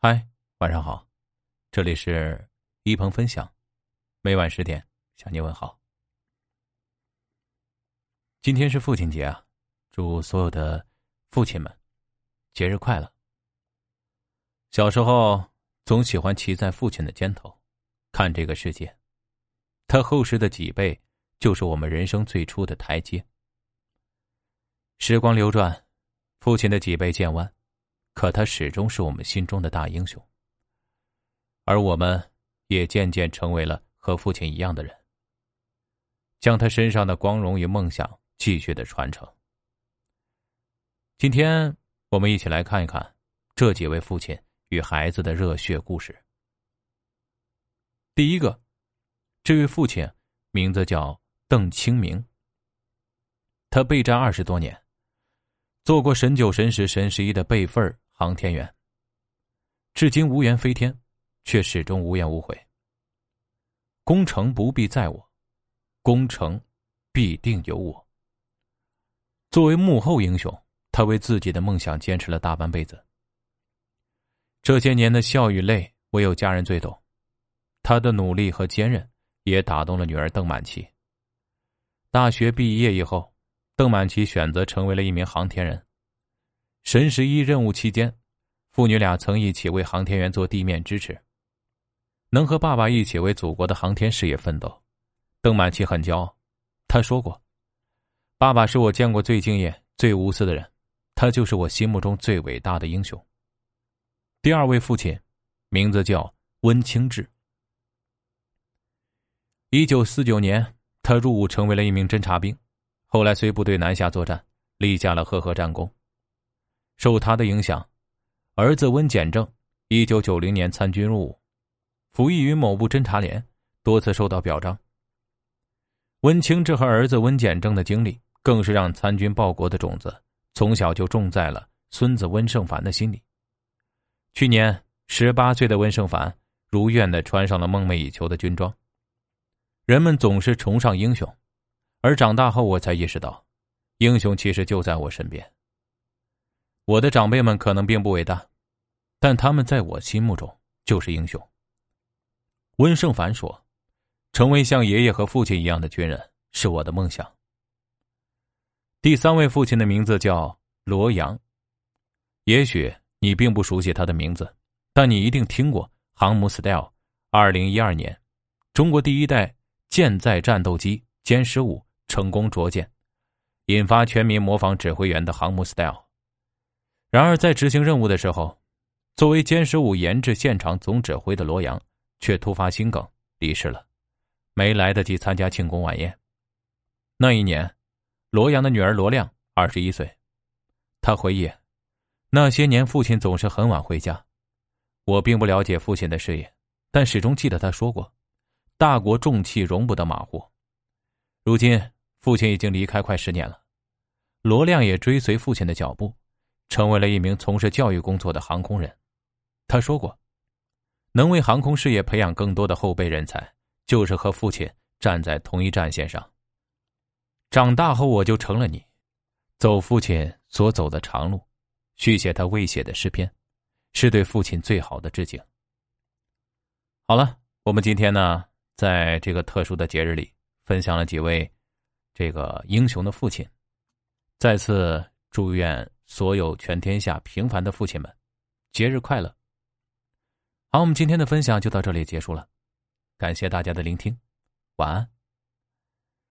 嗨，晚上好，这里是一鹏分享，每晚十点向你问好。今天是父亲节啊，祝所有的父亲们节日快乐。小时候总喜欢骑在父亲的肩头，看这个世界，他厚实的脊背就是我们人生最初的台阶。时光流转，父亲的脊背渐弯。可他始终是我们心中的大英雄，而我们也渐渐成为了和父亲一样的人，将他身上的光荣与梦想继续的传承。今天我们一起来看一看这几位父亲与孩子的热血故事。第一个，这位父亲名字叫邓清明，他备战二十多年，做过神九、神十、神十一的备份。航天员，至今无缘飞天，却始终无怨无悔。功成不必在我，功成必定有我。作为幕后英雄，他为自己的梦想坚持了大半辈子。这些年的笑与泪，唯有家人最懂。他的努力和坚韧，也打动了女儿邓满琪。大学毕业以后，邓满琪选择成为了一名航天人。神十一任务期间，父女俩曾一起为航天员做地面支持。能和爸爸一起为祖国的航天事业奋斗，邓满琪很骄傲。他说过：“爸爸是我见过最敬业、最无私的人，他就是我心目中最伟大的英雄。”第二位父亲，名字叫温清志。一九四九年，他入伍成为了一名侦察兵，后来随部队南下作战，立下了赫赫战功。受他的影响，儿子温简正，一九九零年参军入伍，服役于某部侦察连，多次受到表彰。温清志和儿子温简正的经历，更是让参军报国的种子从小就种在了孙子温胜凡的心里。去年，十八岁的温胜凡如愿的穿上了梦寐以求的军装。人们总是崇尚英雄，而长大后，我才意识到，英雄其实就在我身边。我的长辈们可能并不伟大，但他们在我心目中就是英雄。温胜凡说：“成为像爷爷和父亲一样的军人是我的梦想。”第三位父亲的名字叫罗阳，也许你并不熟悉他的名字，但你一定听过航母 Style。二零一二年，中国第一代舰载战斗机歼十五成功着舰，引发全民模仿指挥员的航母 Style。然而，在执行任务的时候，作为歼十五研制现场总指挥的罗阳却突发心梗离世了，没来得及参加庆功晚宴。那一年，罗阳的女儿罗亮二十一岁，他回忆，那些年父亲总是很晚回家。我并不了解父亲的事业，但始终记得他说过：“大国重器容不得马虎。”如今，父亲已经离开快十年了，罗亮也追随父亲的脚步。成为了一名从事教育工作的航空人，他说过：“能为航空事业培养更多的后备人才，就是和父亲站在同一战线上。”长大后我就成了你，走父亲所走的长路，续写他未写的诗篇，是对父亲最好的致敬。好了，我们今天呢，在这个特殊的节日里，分享了几位这个英雄的父亲，再次祝愿。所有全天下平凡的父亲们，节日快乐！好，我们今天的分享就到这里结束了，感谢大家的聆听，晚安。